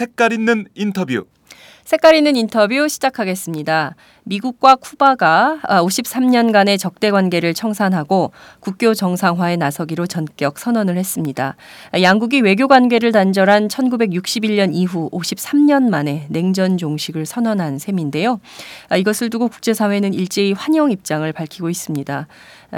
색깔 있는 인터뷰 색깔 있는 인터뷰 시작하겠습니다. 미국과 쿠바가 53년간의 적대 관계를 청산하고 국교 정상화에 나서기로 전격 선언을 했습니다. 양국이 외교 관계를 단절한 1961년 이후 53년 만에 냉전 종식을 선언한 셈인데요. 이것을 두고 국제사회는 일제히 환영 입장을 밝히고 있습니다.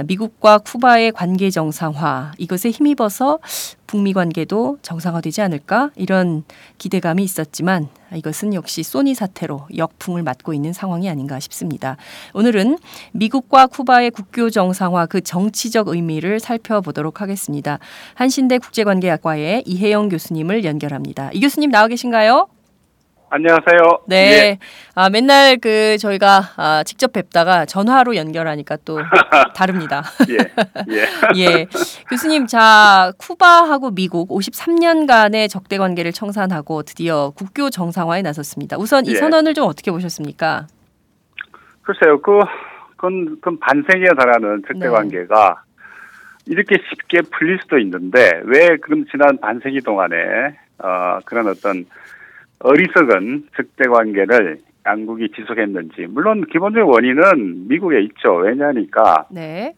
미국과 쿠바의 관계 정상화 이것에 힘입어서 북미 관계도 정상화되지 않을까 이런 기대감이 있었지만 이것은 역시 소니 사태로 역풍을 맞고 있는 상황이 아닌가 싶습니다. 오늘은 미국과 쿠바의 국교 정상화 그 정치적 의미를 살펴보도록 하겠습니다. 한신대 국제관계학과의 이혜영 교수님을 연결합니다. 이 교수님 나와 계신가요? 안녕하세요. 네. 예. 아, 맨날 그 저희가 아, 직접 뵙다가 전화로 연결하니까 또 다릅니다. 예. 예. 예. 교수님, 자, 쿠바하고 미국 53년간의 적대 관계를 청산하고 드디어 국교 정상화에 나섰습니다. 우선 이 예. 선언을 좀 어떻게 보셨습니까? 글쎄요. 그 그건, 그건 반세기에 달하는 적대 관계가 네. 이렇게 쉽게 풀릴 수도 있는데 왜 그럼 지난 반세기 동안에 어, 그런 어떤 어리석은 적대 관계를 양국이 지속했는지 물론 기본적인 원인은 미국에 있죠. 왜냐하니까 네.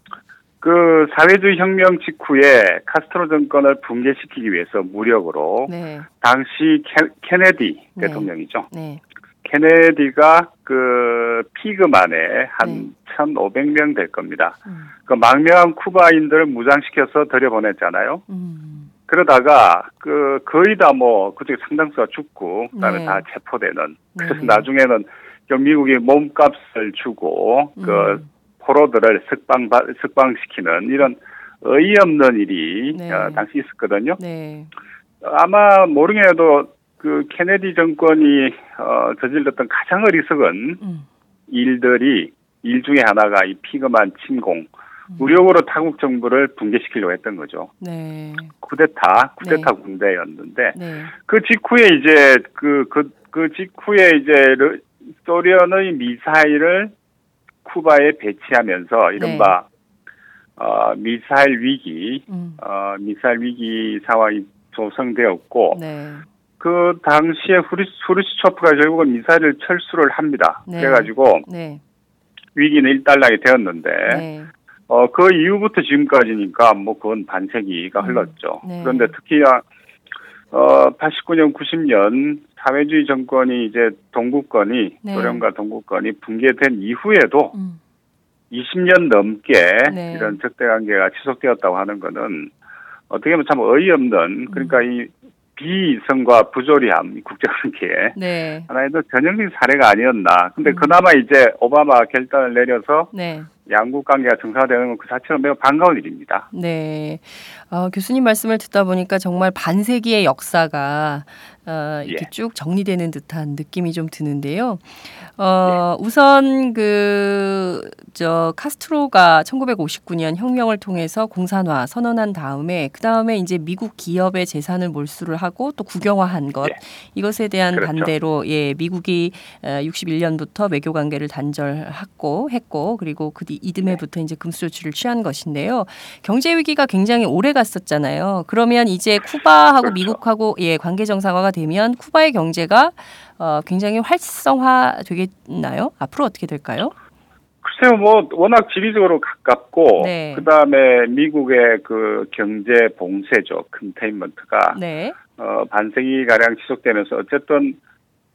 그 사회주의 혁명 직후에 카스트로 정권을 붕괴시키기 위해서 무력으로 네. 당시 케, 네디 네. 대통령이죠. 네. 케네디가 그 피그만에 한 네. 1,500명 될 겁니다. 음. 그 망명한 쿠바인들을 무장시켜서 들여보냈잖아요. 음. 그러다가 그 거의 다 뭐 그쪽에 상당수가 죽고 그다음에 네. 다 체포되는 그래서 네. 나중에는 미국이 몸값을 주고 그 음. 포로들을 석방 석방시키는 이런 어이없는 일이 네. 어, 당시 있었거든요. 네. 아마 모르게도 그 케네디 정권이 어, 저질렀던 가장 어리석은 음. 일들이 일 중에 하나가 이 피그만 침공 무력으로 타국 정부를 붕괴시키려고 했던 거죠. 네. 쿠데타, 쿠데타 네. 군대였는데 네. 그 직후에 이제 그그 그, 그 직후에 이제 소련의 미사일을 쿠바에 배치하면서 이른바 네. 어, 미사일 위기, 음. 어, 미사일 위기 상황이 조성되었고 네. 그 당시에 후르, 후르시초프가 결국은 미사일을 철수를 합니다. 네. 그래가지고 네. 위기는 일단락이 되었는데 네. 어, 그 이후부터 지금까지니까 뭐 그건 반세기가 음. 흘렀죠. 네. 그런데 특히 어, 89년, 90년 사회주의 정권이 이제 동구권이 네. 소련과 동구권이 붕괴된 이후에도 음. 20년 넘게 네. 이런 적대 관계가 지속되었다고 하는 거는 어떻게 보면 참 어이없는 그러니까 음. 이 비이성과 부조리함 국제관계에 네. 하나의 전형적인 사례가 아니었나. 근데 음. 그나마 이제 오바마 결단을 내려서 네. 양국 관계가 정상화되는 건 그 자체로 매우 반가운 일입니다. 네. 어, 교수님 말씀을 듣다 보니까 정말 반세기의 역사가 어, 이렇게 예. 쭉 정리되는 듯한 느낌이 좀 드는데요. 어, 예. 우선 그, 저, 카스트로가 1959년 혁명을 통해서 공산화 선언한 다음에, 그 다음에 이제 미국 기업의 재산을 몰수를 하고 또 국영화한 것, 예. 이것에 대한 그렇죠. 반대로, 예, 미국이 61년부터 어, 외교 관계를 단절했고, 했고, 그리고 그 이듬해부터 이제 금수 조치를 취한 것인데요. 경제 위기가 굉장히 오래 갔었잖아요. 그러면 이제 쿠바하고 그렇죠. 미국하고, 예, 관계 정상화가 되면 쿠바의 경제가 어, 굉장히 활성화 되겠나요? 앞으로 어떻게 될까요? 글쎄요, 뭐 워낙 지리적으로 가깝고 네. 그다음에 미국의 그 경제 봉쇄죠, 컨테인먼트가 네. 어, 반세기 가량 지속되면서 어쨌든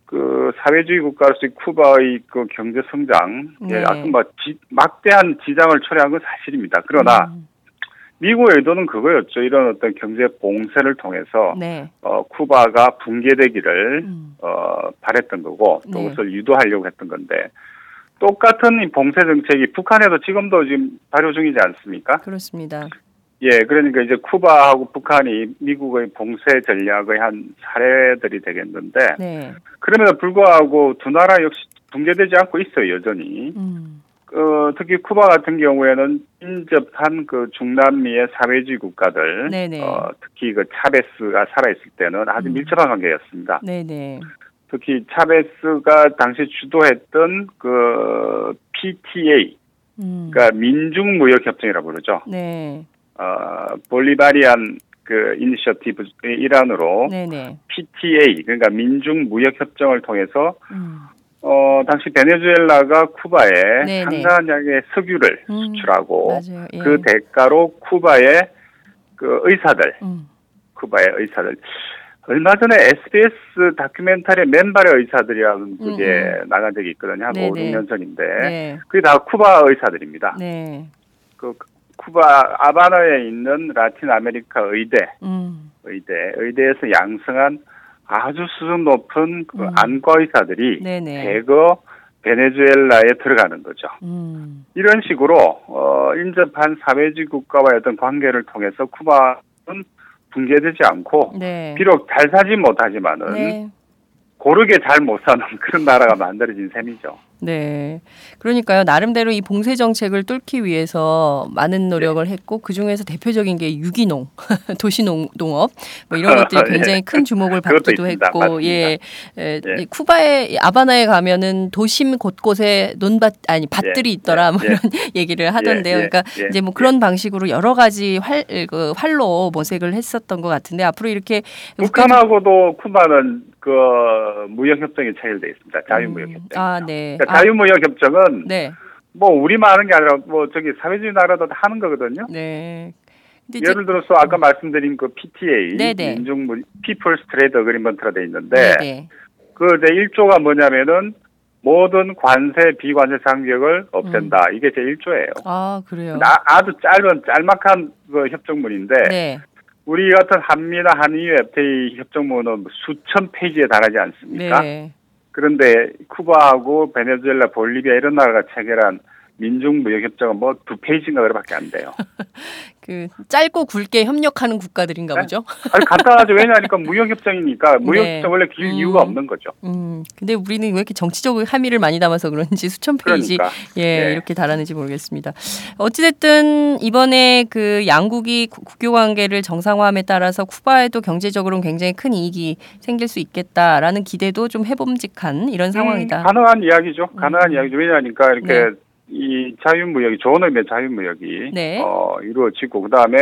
그 사회주의 국가로서의 쿠바의 그 경제 성장, 예, 네. 예, 아까 뭐 지, 막대한 지장을 초래한 건 사실입니다. 그러나 음. 미국의 의도는 그거였죠. 이런 어떤 경제 봉쇄를 통해서 네. 어, 쿠바가 붕괴되기를 음. 어, 바랬던 거고 또 네. 그것을 유도하려고 했던 건데 똑같은 봉쇄 정책이 북한에도 지금도 지금 발효 중이지 않습니까? 그렇습니다. 예, 그러니까 이제 쿠바하고 북한이 미국의 봉쇄 전략의 한 사례들이 되겠는데 네. 그럼에도 불구하고 두 나라 역시 붕괴되지 않고 있어요 여전히. 음. 어, 특히 쿠바 같은 경우에는 인접한 그 중남미의 사회주의 국가들, 네네. 어, 특히 그 차베스가 살아있을 때는 아주 음. 밀접한 관계였습니다. 네네. 특히 차베스가 당시 주도했던 그 PTA, 음. 그러니까 민중무역협정이라고 그러죠. 네. 어, Bolivarian 그 initiative 일환으로 네네. PTA, 그러니까 민중 무역 협정을 통해서 음. 어, 당시 베네수엘라가 쿠바에 네네. 상당한 양의 석유를 음. 수출하고. 예. 그 대가로 쿠바의 그 의사들, 음. 쿠바의 의사들. 얼마 전에 SBS 다큐멘터리 맨발의 의사들이라는 그게 나간 적이 있거든요. 한 음, 네네. 5, 6년 전인데. 네. 그게 다 쿠바 의사들입니다. 네. 그 쿠바 아바나에 있는 라틴 아메리카 의대, 음. 의대, 의대에서 양성한 아주 수준 높은 그 음. 안과 의사들이 네네. 대거 베네수엘라에 들어가는 거죠. 음. 이런 식으로 어, 인접한 사회주의 국가와의 어떤 관계를 통해서 쿠바는 붕괴되지 않고 네. 비록 잘 사지 못하지만은 네. 고르게 잘 못 사는 그런 나라가 만들어진 셈이죠. 네. 그러니까요. 나름대로 이 봉쇄 정책을 뚫기 위해서 많은 노력을 했고 그 중에서 대표적인 게 유기농, 도시농업 뭐 이런 것들이 예. 굉장히 큰 주목을 받기도. 했고 맞습니다. 예. 에, 예. 이 쿠바의 아바나에 가면은 도심 곳곳에 논밭 아니 밭들이 예. 있더라 뭐 예. 이런 얘기를 하던데요. 예. 예. 그러니까 예. 이제 뭐 그런 방식으로 여러 가지 활, 그 활로 모색을 했었던 것 같은데 앞으로 이렇게 북한하고도 쿠바는 그 무역 협정이 체결돼 있습니다. 자유 무역 협정. 음, 아, 네. 그러니까 아, 자유 무역 협정은 네. 뭐 우리만 하는 게 아니라 뭐 저기 사회주의 나라도 다 하는 거거든요. 네. 예를 들어서 아까 말씀드린 그 PTA 네네. 민중 People's Trade Agreement라 돼 있는데 네. 그제 1조가 뭐냐면은 모든 관세 비관세 장벽을 없앤다. 이게 제 1조예요. 아, 그래요. 나, 아주 짧은 짤막한 그 협정문인데 네. 우리 같은 한미나 한EU FTA 협정문은 수천 페이지에 달하지 않습니까? 네. 그런데 쿠바하고 베네수엘라, 볼리비아 이런 나라가 체결한 민중 무역 협정은 뭐 두 페이지인가 그밖에 안 돼요. 그 짧고 굵게 협력하는 국가들인가 네? 보죠. 아니 간단하죠. 왜냐하니까 무역 협정이니까 무역 네. 협정 원래 길 음. 이유가 없는 거죠. 음. 근데 우리는 왜 이렇게 정치적으로 함의를 많이 담아서 그런지 수천 페이지 그러니까 예, 네. 이렇게 달하는지 모르겠습니다. 어찌됐든 이번에 그 양국이 국- 국교 관계를 정상화함에 따라서 쿠바에도 경제적으로는 굉장히 큰 이익이 생길 수 있겠다라는 기대도 좀 해봄직한 이런 상황이다. 음, 가능한 이야기죠. 가능한 음. 이야기죠. 왜냐하니까 이렇게 네. 이 자유무역이 좋은 의미의 자유무역이 네. 어, 이루어지고 그 다음에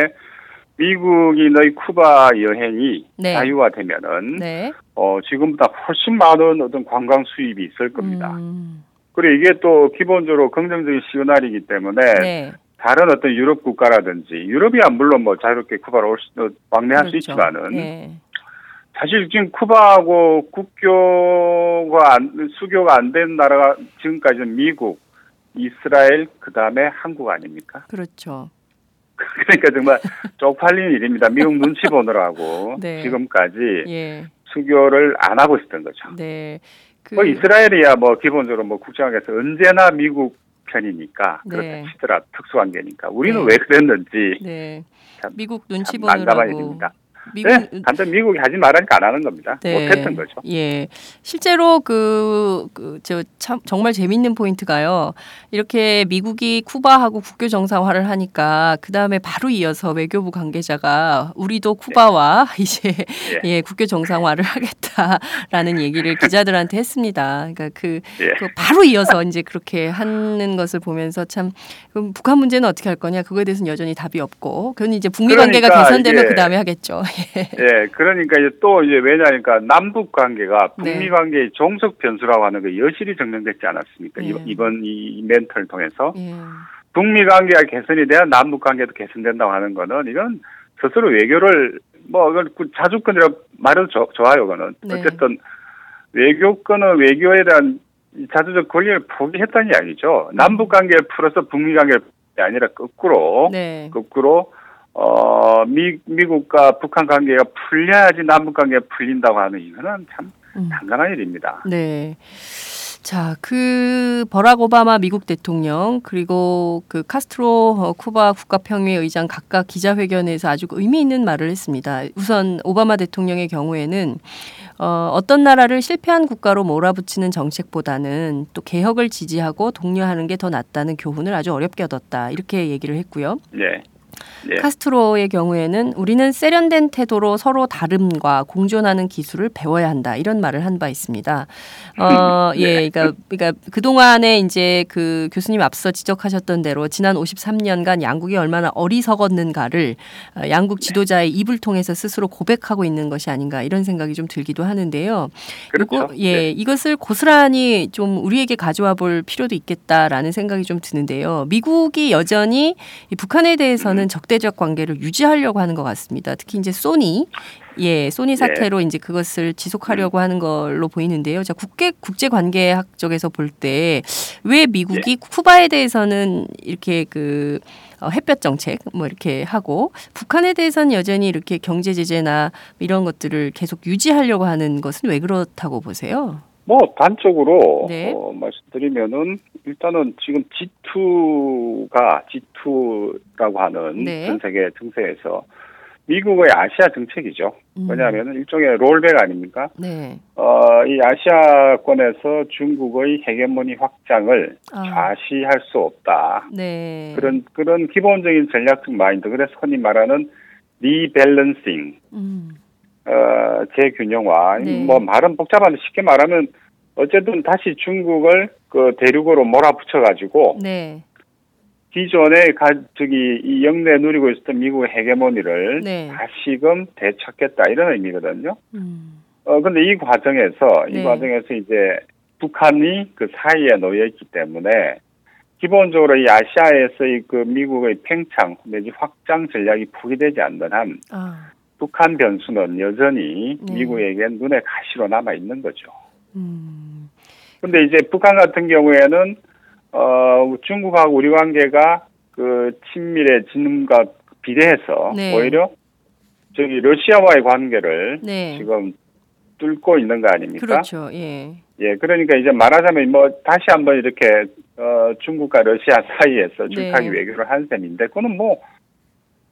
미국이 너희 쿠바 여행이 네. 자유화되면은 네. 어, 지금보다 훨씬 많은 어떤 관광 수입이 있을 겁니다. 음, 그리고 이게 또 기본적으로 긍정적인 시그널이기 때문에 네. 다른 어떤 유럽 국가라든지 유럽이야 물론 뭐 자유롭게 쿠바로 올 수, 왕래할 수 그렇죠. 있지만은 예. 사실 지금 쿠바하고 국교가 안, 수교가 안 된 나라가 지금까지는 미국, 이스라엘, 그 다음에 한국 아닙니까? 그렇죠. 그러니까 정말 쪽팔린 일입니다. 미국 눈치 보느라고 네. 지금까지 예. 수교를 안 하고 있었던 거죠. 네. 그 뭐 이스라엘이야 뭐 기본적으로 뭐 국정학에서 언제나 미국 편이니까 네. 그렇다 치더라 특수관계니까 우리는 네. 왜 그랬는지 네. 참- 미국 눈치 보느라고. 미국 네, 간단 미국이 하지 말라니까 안 하는 겁니다. 네. 못했던 거죠. 예. 실제로 그, 그, 저, 참, 정말 재밌는 포인트가요. 이렇게 미국이 쿠바하고 국교 정상화를 하니까 그 다음에 바로 이어서 외교부 관계자가 우리도 쿠바와 이제 예. 예, 국교 정상화를 하겠다라는 얘기를 기자들한테 했습니다. 그러니까 그, 예. 그 바로 이어서 이제 그렇게 하는 것을 보면서 참 그럼 북한 문제는 어떻게 할 거냐 그거에 대해서는 여전히 답이 없고 그건 이제 북미 관계가 그러니까 개선되면 이게 그 다음에 하겠죠. 예, 그러니까 이제 또 이제 왜냐니까 남북 관계가 북미 네. 관계의 종속 변수라고 하는 게 여실히 증명됐지 않았습니까? 네. 이- 이번 이 멘트를 통해서 예. 북미 관계가 개선이 돼야 남북 관계도 개선된다고 하는 거는 이건 스스로 외교를 뭐그 자주권이라 말해도 좋- 좋아요, 그거는 네. 어쨌든 외교권은 외교에 대한 이 자주적 권리를 포기했다는 이야기죠. 남북 관계를 풀어서 북미 관계를 아니라 거꾸로 네. 거꾸로 어 미, 미국과 북한 관계가 풀려야지 남북 관계가 풀린다고 하는 이거는 참 음. 당연한 일입니다. 네. 자, 그 버락 오바마 미국 대통령 그리고 그 카스트로 어, 쿠바 국가평의회 의장 각각 기자회견에서 아주 의미 있는 말을 했습니다. 우선 오바마 대통령의 경우에는 어, 어떤 나라를 실패한 국가로 몰아붙이는 정책보다는 또 개혁을 지지하고 독려하는 게 더 낫다는 교훈을 아주 어렵게 얻었다. 이렇게 얘기를 했고요. 예. 예. 카스트로의 경우에는 우리는 세련된 태도로 서로 다름과 공존하는 기술을 배워야 한다 이런 말을 한 바 있습니다. 어, 예, 그러니까, 그러니까 그 동안에 이제 그 교수님 앞서 지적하셨던 대로 지난 53년간 양국이 얼마나 어리석었는가를 어, 양국 지도자의 입을 통해서 스스로 고백하고 있는 것이 아닌가 이런 생각이 좀 들기도 하는데요. 그렇죠. 그리고 예, 이것을 고스란히 좀 우리에게 가져와 볼 필요도 있겠다라는 생각이 좀 드는데요. 미국이 여전히 이 북한에 대해서는 적대적 관계를 유지하려고 하는 것 같습니다. 특히 이제 소니 예, 소니 사태로 이제 그것을 지속하려고 하는 걸로 보이는데요. 자, 국제 국제 관계학 쪽에서 볼 때 왜 미국이 쿠바에 대해서는 이렇게 그 어, 햇볕 정책 뭐 이렇게 하고 북한에 대해서는 여전히 이렇게 경제 제재나 이런 것들을 계속 유지하려고 하는 것은 왜 그렇다고 보세요? 뭐 단적으로 네. 어, 말씀드리면은 일단은 지금 G2가 G2라고 하는 네. 전 세계 정세에서 미국의 아시아 정책이죠. 음. 왜냐하면 일종의 롤백 아닙니까? 네. 어, 이 아시아권에서 중국의 헤게모니 확장을 아, 좌시할 수 없다. 네. 그런 그런 기본적인 전략적 마인드. 그래서 흔히 말하는 리밸런싱, 음. 어, 재균형화. 네. 뭐 말은 복잡한데 쉽게 말하면 어쨌든 다시 중국을 그 대륙으로 몰아붙여 가지고 네. 기존에 가 저기 이 영내 누리고 있었던 미국의 헤게모니를 네. 다시금 되찾겠다 이런 의미거든요. 음. 어 근데 이 과정에서 네. 이 과정에서 이제 북한이 그 사이에 놓여 있기 때문에 기본적으로 이 아시아에서의 그 미국의 팽창 내지 확장 전략이 포기되지 않는 한 아. 북한 변수는 여전히 네. 미국에게 눈에 가시로 남아 있는 거죠. 음. 근데 이제 북한 같은 경우에는 어 중국하고 우리 관계가 그 친밀해지는가 비례해서 네. 오히려 저기 러시아와의 관계를 네. 지금 뚫고 있는 거 아닙니까? 그렇죠. 예. 예, 그러니까 이제 말하자면 뭐 다시 한번 이렇게 어 중국과 러시아 사이에서 줄타기 네. 외교를 한 셈인데 그거는 뭐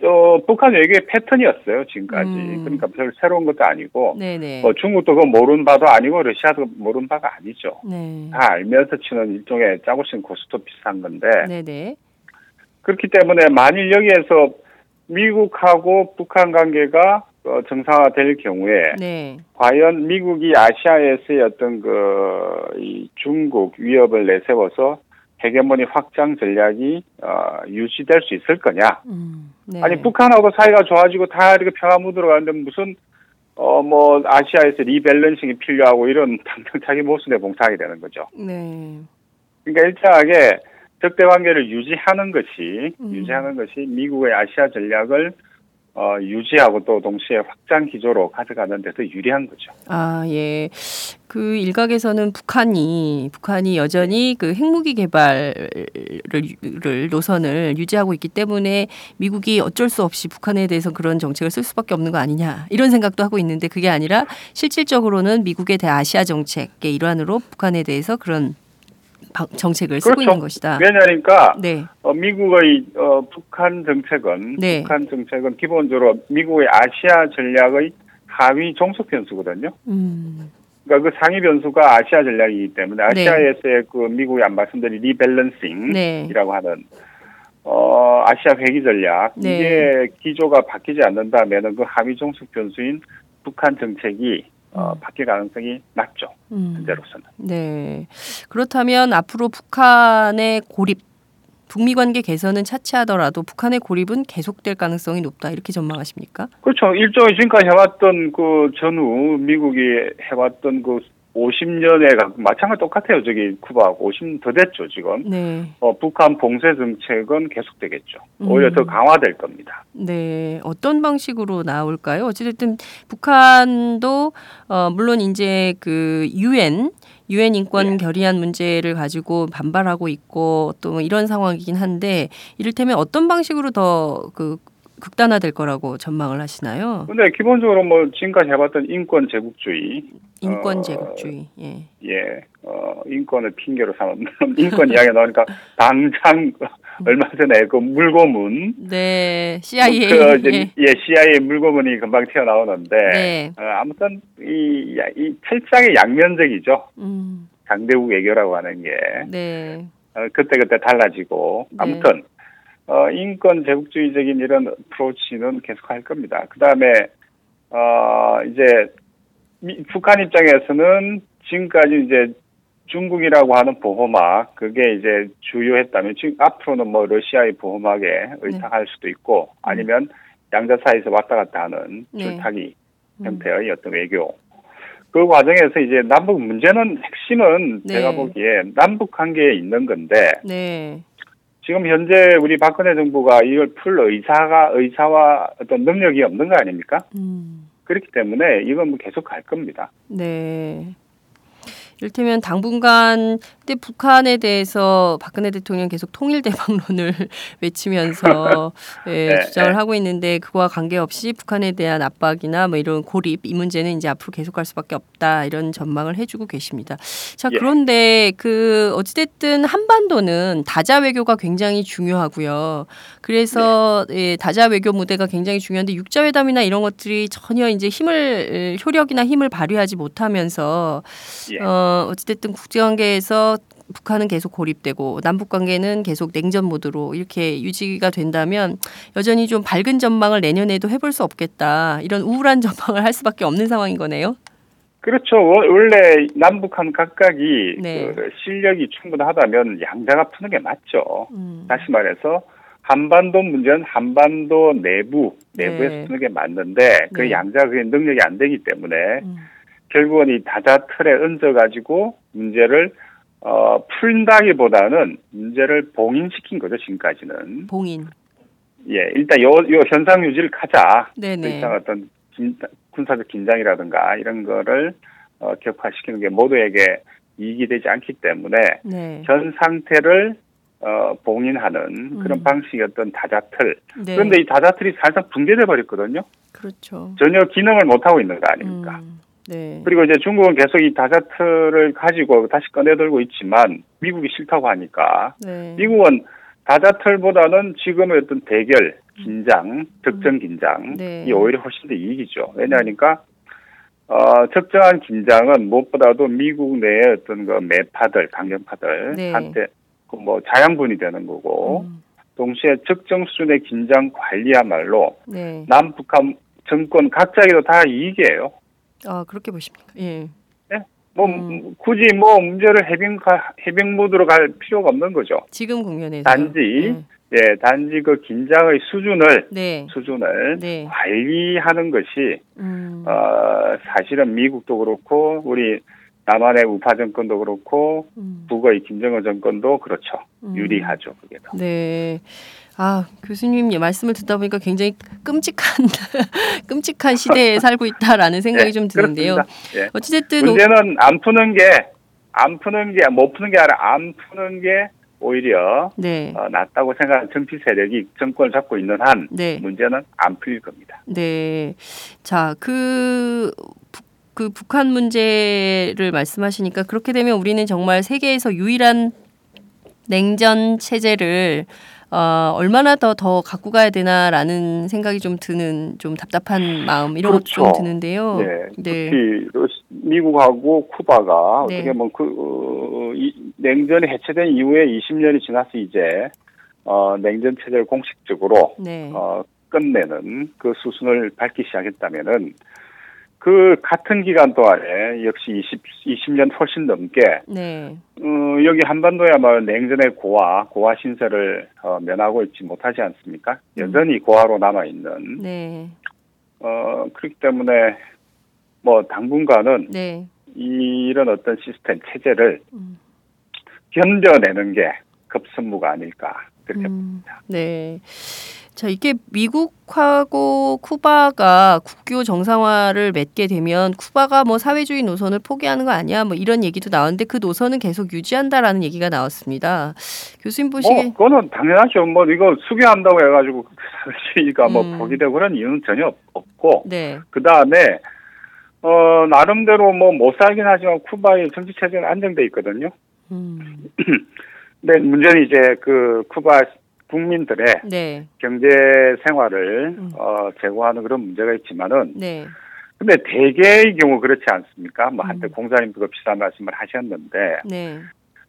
어, 북한 외교의 패턴이었어요 지금까지. 음. 그러니까 별 새로운 것도 아니고 네, 네. 뭐 중국도 그거 모르는 바도 아니고 러시아도 모르는 바가 아니죠. 네. 다 알면서 치는 일종의 짜고 치는 고스톱 비슷한 건데 네, 네. 그렇기 때문에 만일 여기에서 미국하고 북한 관계가 어, 정상화될 경우에 네. 과연 미국이 아시아에서의 어떤 그 이 중국 위협을 내세워서 헤게모니 확장 전략이 어, 유지될 수 있을 거냐? 음. 네. 아니 북한하고 사이가 좋아지고 다 이렇게 평화 무드로 가는데 무슨 어 뭐 아시아에서 리밸런싱이 필요하고 이런 당장 자기 모순에 봉착하게 되는 거죠. 네. 그러니까 일정하게 적대 관계를 유지하는 것이 음. 유지하는 것이 미국의 아시아 전략을 어, 유지하고 또 동시에 확장 기조로 가져가는 데서 유리한 거죠. 아, 예. 그 일각에서는 북한이 북한이 여전히 그 핵무기 개발을 를 노선을 유지하고 있기 때문에 미국이 어쩔 수 없이 북한에 대해서 그런 정책을 쓸 수밖에 없는 거 아니냐 이런 생각도 하고 있는데 그게 아니라 실질적으로는 미국의 대아시아 정책의 일환으로 북한에 대해서 그런 방- 정책을 그렇죠. 있는 것이다. 왜냐니까 네. 어, 미국의 어, 북한 정책은 네. 북한 정책은 기본적으로 미국의 아시아 전략의 하위 종속 변수거든요. 음. 그러니까 그 상위 변수가 아시아 전략이기 때문에 아시아에서의 그 미국이 안 말씀드린 rebalancing이라고 네. 하는 어 아시아 회귀 전략 네. 이게 기조가 바뀌지 않는다면은 그 하위 종속 변수인 북한 정책이 어, 음. 바뀔 가능성이 낮죠 음. 현재로서는. 네. 그렇다면 앞으로 북한의 고립, 북미 관계 개선은 차치하더라도 북한의 고립은 계속될 가능성이 높다 이렇게 전망하십니까? 그렇죠. 일종의 지금까지 해왔던 그 전후 미국이 해왔던 그 50년에 마찬가지 똑같아요. 저기 쿠바하고 50년 더 됐죠 지금. 네. 어, 북한 봉쇄 정책은 계속되겠죠. 음. 오히려 더 강화될 겁니다. 네. 어떤 방식으로 나올까요? 어찌됐든 북한도 어 물론 이제 그 유엔 유엔 인권 네. 결의안 문제를 가지고 반발하고 있고 또 이런 상황이긴 한데 이를테면 어떤 방식으로 더그 극단화될 거라고 전망을 하시나요? 근데 기본적으로 뭐 지금까지 해봤던 인권 제국주의, 인권 어, 제국주의. 예. 예, 어, 어, 인권을 핑계로 삼은 인권 이야기 나오니까 당장 얼마 전에 그 물고문 네, CIA. 그 이제 예. 예, CIA 물고문이 금방 튀어나오는데 네. 어, 아무튼 이, 야- 이 철장의 양면적이죠. 음, 강대국 외교라고 하는 게 네. 어, 그때 그때 달라지고 네. 아무튼 어, 인권 제국주의적인 이런 프로치는 계속할 겁니다. 그 다음에 어, 이제 미- 북한 입장에서는 지금까지 이제 중국이라고 하는 보호막 그게 이제 주요했다면 지금 앞으로는 뭐 러시아의 보호막에 의탁할 수도 있고 아니면 양자 사이에서 왔다 갔다 하는 네. 줄타기 음. 형태의 어떤 외교. 그 과정에서 이제 남북 문제는 핵심은 네. 제가 보기에 남북 관계에 있는 건데 네. 지금 현재 우리 박근혜 정부가 이걸 풀 의사가 의사와 어떤 능력이 없는 거 아닙니까? 음. 그렇기 때문에 이건 뭐 계속 갈 겁니다. 네. 이를테면 당분간 근데 북한에 대해서 박근혜 대통령 계속 통일 대박론을 외치면서 예, 네, 주장을 네. 하고 있는데 그와 관계없이 북한에 대한 압박이나 뭐 이런 고립 이 문제는 이제 앞으로 계속갈 수밖에 없다 이런 전망을 해주고 계십니다. 자 예. 그런데 그 어찌됐든 한반도는 다자 외교가 굉장히 중요하고요. 그래서 네. 예, 다자 외교 무대가 굉장히 중요한데 육자 회담이나 이런 것들이 전혀 이제 힘을 효력이나 힘을 발휘하지 못하면서 예. 어 어찌됐든 국제 관계에서 북한은 계속 고립되고 남북 관계는 계속 냉전 모드로 이렇게 유지가 된다면 여전히 좀 밝은 전망을 내년에도 해볼 수 없겠다 이런 우울한 전망을 할 수밖에 없는 상황인 거네요. 그렇죠. 원- 원래 남북한 각각이 네. 그 실력이 충분하다면 양자가 푸는 게 맞죠. 음. 다시 말해서 한반도 문제는 한반도 내부 내부에서 네. 푸는 게 맞는데 그 네. 양자 그 능력이 안 되기 때문에 음. 결국은 이 다자 틀에 얹어가지고 문제를 어, 풀다기보다는 문제를 봉인시킨 거죠 지금까지는. 봉인. 예, 일단 요, 요 현상 유지를. 더 네네. 이상 어떤 긴, 군사적 긴장이라든가 이런 거를 어, 격화시키는 게 모두에게 이익이 되지 않기 때문에 네. 현 상태를 어, 봉인하는 그런 음. 방식이었던 다자틀. 네. 그런데 이 다자틀이 살짝 붕괴돼 버렸거든요. 그렇죠. 전혀 기능을 못 하고 있는 거 아닙니까? 음. 네. 그리고 이제 중국은 계속 이 다자틀을 가지고 다시 꺼내들고 있지만 미국이 싫다고 하니까 네. 미국은 다자틀보다는 지금의 어떤 대결, 긴장, 적정 긴장 네. 이 오히려 훨씬 더 이익이죠. 왜냐하니까 어, 적정한 긴장은 무엇보다도 미국 내의 어떤 그 매파들, 강경파들 네. 한테 그뭐 자양분이 되는 거고 음. 동시에 적정 수준의 긴장 관리야말로 네. 남북한 정권 각자에게도 다 이익이에요. 아 그렇게 보십니까? 예. 뭐 음. 굳이 뭐 문제를 해빙 해빙 모드로 갈 필요가 없는 거죠. 지금 국면에서 단지 예, 단지 그 긴장의 수준을 네. 수준을 네. 관리하는 것이 음. 어 사실은 미국도 그렇고 우리 남한의 우파 정권도 그렇고 음. 북의 김정은 정권도 그렇죠. 음. 유리하죠, 그게 더. 네. 아, 교수님 예, 말씀을 듣다 보니까 굉장히 끔찍한 끔찍한 시대에 살고 있다라는 생각이 예, 좀 드는데요. 예. 어찌됐든 오- 문제는 안 푸는 게 안 푸는 게 못 푸는 게 아니라 안 푸는 게 오히려 네. 어, 낫다고 생각하는 정치 세력이 정권을 잡고 있는 한 네. 문제는 안 풀릴 겁니다. 네. 자, 그, 북- 그 북한 문제를 말씀하시니까 그렇게 되면 우리는 정말 세계에서 유일한 냉전 체제를 어, 얼마나 더 더 갖고 가야 되나라는 생각이 좀 드는 좀 답답한 마음 이런 것도 좀 그렇죠. 드는데요. 네, 네. 특히 러시- 미국하고 쿠바가 네. 어떻게 보면 그 어, 이, 냉전이 해체된 이후에 20년이 지나서 이제 어, 냉전 체제를 공식적으로 네. 어, 끝내는 그 수순을 밟기 시작했다면은 그 같은 기간 동안에 역시 20, 20년 훨씬 넘게 네. 어, 여기 한반도야말로 냉전의 고화, 고화 신세를 어, 면하고 있지 못하지 않습니까? 여전히 고화로 남아 있는 네. 어, 그렇기 때문에 뭐 당분간은 네. 이런 어떤 시스템 체제를 음. 견뎌내는 게 급선무가 아닐까 그렇게 음, 네. 자, 이게 미국하고 쿠바가 국교 정상화를 맺게 되면 쿠바가 뭐 사회주의 노선을 포기하는 거 아니야? 뭐 이런 얘기도 나왔는데 그 노선은 계속 유지한다라는 얘기가 나왔습니다. 교수님 뭐 보시기에 그거는 당연하죠. 뭐 이거 수비한다고 해 가지고 사회주의가 음. 뭐 포기되고 그런 이유는 전혀 없- 없고 네. 그 다음에 어, 나름대로 뭐 못 살긴 하지만 쿠바의 정치 체제는 안정돼 있거든요. 음. 근데 문제는 이제 그 쿠바 국민들의 네. 경제 생활을 음. 어, 제고하는 그런 문제가 있지만은 네. 근데 대개의 경우 그렇지 않습니까? 뭐 한때 음. 공사님도 비슷한 말씀을 하셨는데 네.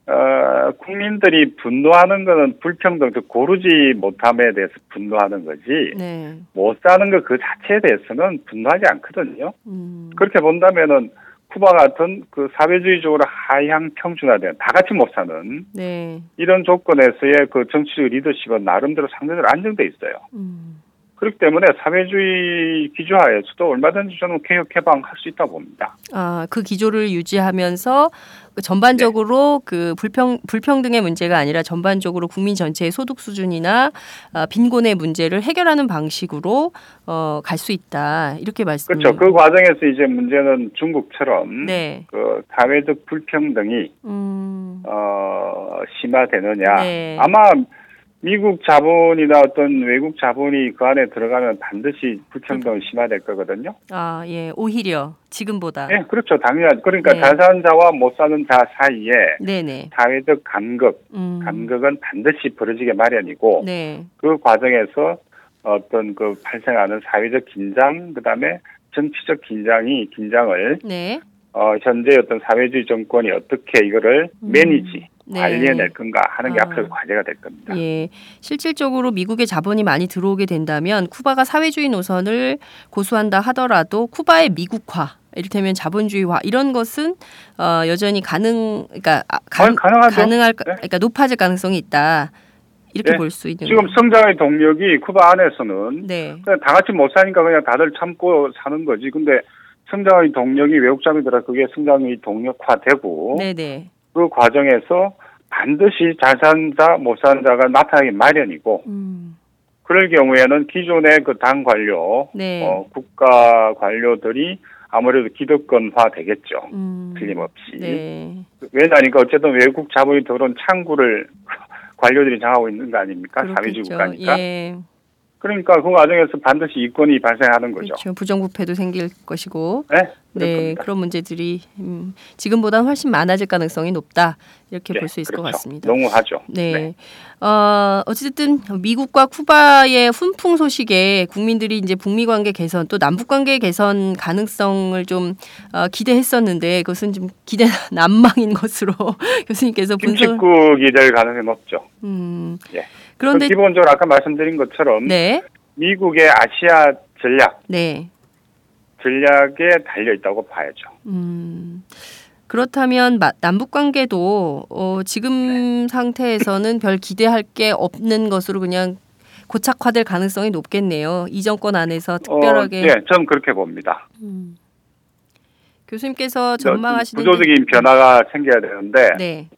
어, 국민들이 분노하는 거는 불평등, 즉 고르지 못함에 대해서 분노하는 거지 네. 못 사는 것 그 자체에 대해서는 분노하지 않거든요. 음. 그렇게 본다면은 쿠바 같은 그 사회주의적으로 하향 평준화된 다 같이 못 사는 네. 이런 조건에서의 그 정치적 리더십은 나름대로 상대적으로 안정돼 있어요. 음. 그렇기 때문에 사회주의 기조하에서도 얼마든지 저는 개혁 개방할 수 있다고 봅니다. 아, 그 기조를 유지하면서 그 전반적으로 그 불평 불평등의 문제가 아니라 전반적으로 국민 전체의 소득 수준이나 아, 빈곤의 문제를 해결하는 방식으로 어, 갈 수 있다. 이렇게 말씀. 그렇죠. 그 과정에서 이제 문제는 중국처럼 네. 그 사회적 불평등이 음. 어, 심화되느냐. 네. 아마 미국 자본이나 어떤 외국 자본이 그 안에 들어가면 반드시 불평등은 심화될 거거든요. 아, 예. 오히려 지금보다. 예, 그렇죠. 당연하죠. 그러니까 네. 잘 사는 자와 못 사는 자 사이에 네, 네. 사회적 간극, 음. 간극은 반드시 벌어지게 마련이고 네. 그 과정에서 어떤 그 발생하는 사회적 긴장, 그다음에 정치적 긴장이 긴장을 네. 어, 현재 어떤 사회주의 정권이 어떻게 이거를 음. 매니지 네. 관리해낼 건가 하는 게 아. 앞으로 과제가 될 겁니다. 예. 실질적으로 미국의 자본이 많이 들어오게 된다면 쿠바가 사회주의 노선을 고수한다 하더라도 쿠바의 미국화 이를테면 자본주의화 이런 것은 어, 여전히 가능 그러니까 아, 가. 가능할 네. 그러니까 높아질 가능성이 있다. 이렇게 네. 볼수 있는 지금 성장의 동력이 쿠바 안에서는 네. 그냥 다 같이 못 사니까 그냥 다들 참고 사는 거지. 근데 성장의 동력이 외국 자본들아 그게 성장의 동력화되고 네, 네. 그 과정에서 반드시 잘 사는 자, 못 사는 자가 나타나기 마련이고 음. 그럴 경우에는 기존의 그 당 관료, 네. 어, 국가 관료들이 아무래도 기득권화 되겠죠. 음. 틀림없이. 네. 왜냐니까 어쨌든 외국 자본이 들어온 창구를 관료들이 장하고 있는 거 아닙니까? 사회주의 그렇겠죠. 국가니까. 예. 그러니까 그 과정에서 반드시 이권이 발생하는 거죠. 그렇죠. 부정부패도 생길 것이고 네, 네. 그런 문제들이 음, 지금보다는 훨씬 많아질 가능성이 높다 이렇게 네, 볼수 있을 것 그렇죠. 같습니다. 농후하죠. 네. 어, 어쨌든 미국과 쿠바의 훈풍 소식에 국민들이 이제 북미 관계 개선 또 남북 관계 개선 가능성을 좀 어, 기대했었는데 그것은 좀 기대 난망인 것으로 교수님께서 분석. 김치국이 될 가능성이 높죠. 음. 예. 그런데 그 기본적으로 아까 말씀드린 것처럼 네, 미국의 아시아 전략, 네. 전략에 달려 있다고 봐야죠. 음. 그렇다면 마- 남북 관계도 어, 지금 네. 상태에서는 별 기대할 게 없는 것으로 그냥 고착화될 가능성이 높겠네요. 이 정권 안에서 특별하게 어, 네, 저는 그렇게 봅니다. 음. 교수님께서 전망하시는 구조적인 변화가 생겨야 되는데 네,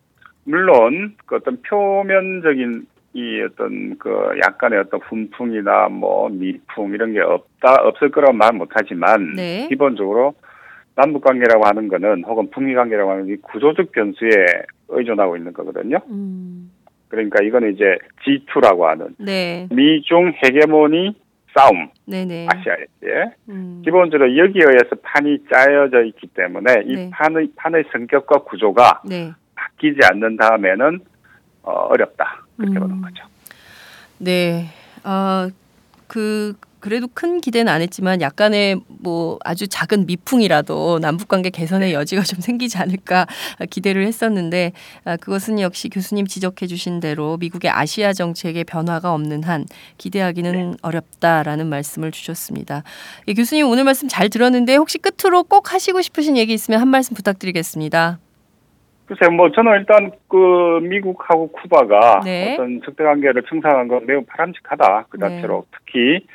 물론 그 어떤 표면적인 이 어떤 그 약간의 어떤 훈풍이나 뭐 미풍 이런 게 없다 없을 거라고 말 못하지만 네. 기본적으로 남북 관계라고 하는 거는 혹은 북미 관계라고 하는 게 구조적 변수에 의존하고 있는 거거든요. 음, 그러니까 이거는 이제 G2라고 하는 네, 미중 헤게모니 싸움 네, 네. 아시아에 음, 기본적으로 여기에 의해서 판이 짜여져 있기 때문에 이 네. 판의 판의 성격과 구조가 네, 바뀌지 않는 다음에는 어, 어렵다 그렇게 음. 보는 거죠. 네. 아, 그 그래도 큰 기대는 안 했지만 약간의 뭐 아주 작은 미풍이라도 남북 관계 개선의 여지가 좀 생기지 않을까 기대를 했었는데 아, 그것은 역시 교수님 지적해 주신 대로 미국의 아시아 정책의 변화가 없는 한 기대하기는 어렵다라는 말씀을 주셨습니다. 예, 교수님 오늘 말씀 잘 들었는데 혹시 끝으로 꼭 하시고 싶으신 얘기 있으면 한 말씀 부탁드리겠습니다. 글쎄요, 뭐 저는 일단 그 미국하고 쿠바가 네. 어떤 적대 관계를 청산한 건 매우 바람직하다 그 네. 자체로 특히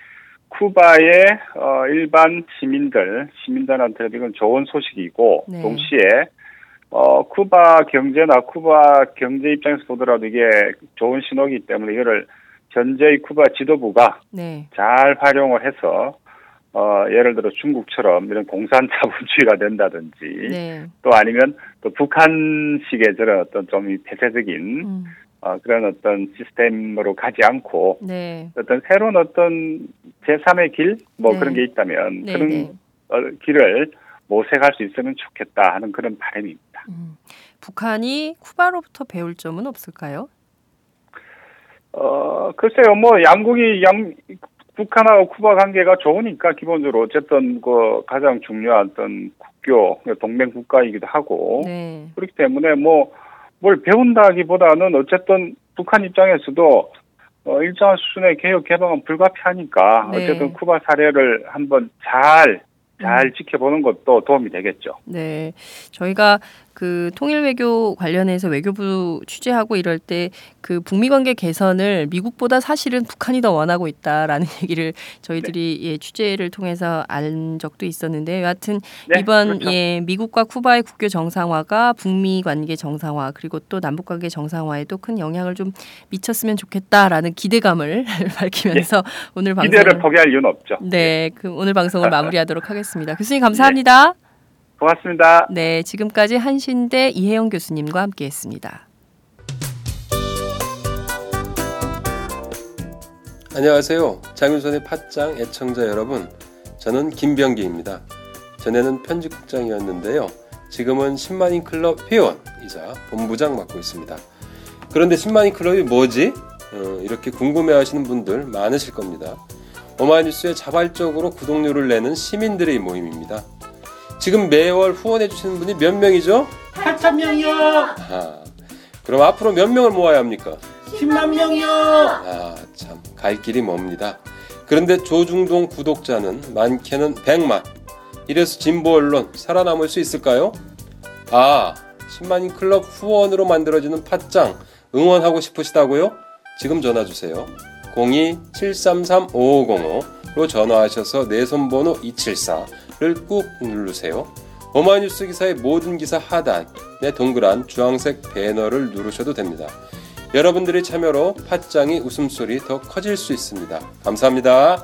쿠바의 어, 일반 시민들 시민들한테는 이건 좋은 소식이고 네. 동시에 어 쿠바 경제나 쿠바 경제 입장에서 보더라도 이게 좋은 신호이기 때문에 이거를 현재의 쿠바 지도부가 네. 잘 활용을 해서 어 예를 들어 중국처럼 이런 공산 자본주의가 된다든지 네. 또 아니면 또 북한식의 저런 어떤 좀이 폐쇄적인 음, 어, 그런 어떤 시스템으로 가지 않고 네. 어떤 새로운 어떤 제3의 길 뭐 네. 그런 게 있다면 네, 그런 네. 어, 길을 모색할 수 있으면 좋겠다 하는 그런 바람입니다. 음, 북한이 쿠바로부터 배울 점은 없을까요? 어, 글쎄요, 뭐, 양국이 양, 북한하고 쿠바 관계가 좋으니까 기본적으로 어쨌든 그 가장 중요한 어떤 국교, 동맹 국가이기도 하고, 네. 그렇기 때문에 뭐, 뭘 배운다기보다는 어쨌든 북한 입장에서도 어, 일정한 수준의 개혁 개방은 불가피하니까 네. 어쨌든 쿠바 사례를 한번 잘, 잘 지켜보는 것도 도움이 되겠죠. 네. 저희가 그 통일 외교 관련해서 외교부 취재하고 이럴 때 그 북미 관계 개선을 미국보다 사실은 북한이 더 원하고 있다라는 얘기를 저희들이 예, 취재를 통해서 알 적도 있었는데 여하튼 네, 이번 그렇죠. 예, 미국과 쿠바의 국교 정상화가 북미 관계 정상화 그리고 또 남북 관계 정상화에도 큰 영향을 좀 미쳤으면 좋겠다라는 기대감을 밝히면서 오늘 방송 기대를 포기할 이유는 없죠. 네, 그 오늘 방송을 마무리하도록 하겠습니다. 교수님 감사합니다. 고맙습니다. 네, 지금까지 한신대 이혜영 교수님과 함께했습니다. 안녕하세요. 장윤선의 팟짱 애청자 여러분. 저는 김병기입니다. 전에는 편집국장이었는데요. 지금은 10만인 클럽 회원이자 본부장 맡고 있습니다. 그런데 10만인 클럽이 뭐지? 어, 이렇게 궁금해 하시는 분들 많으실 겁니다. 오마이뉴스에 자발적으로 구독료를 내는 시민들의 모임입니다. 지금 매월 후원해 주시는 분이 몇 명이죠? 8천 명이요. 아, 그럼 앞으로 몇 명을 모아야 합니까? 10만 명이요. 아, 참, 갈 길이 멉니다. 그런데 조중동 구독자는 많게는 100만. 이래서 진보 언론 살아남을 수 있을까요? 아, 10만인 클럽 후원으로 만들어지는 팟짱 응원하고 싶으시다고요? 지금 전화 주세요. 02-733-5505로 전화하셔서 내 손번호 274를 꾹 누르세요. 오마이뉴스 기사의 모든 기사 하단에 동그란 주황색 배너를 누르셔도 됩니다. 여러분들의 참여로 팟짱이 웃음소리 더 커질 수 있습니다. 감사합니다.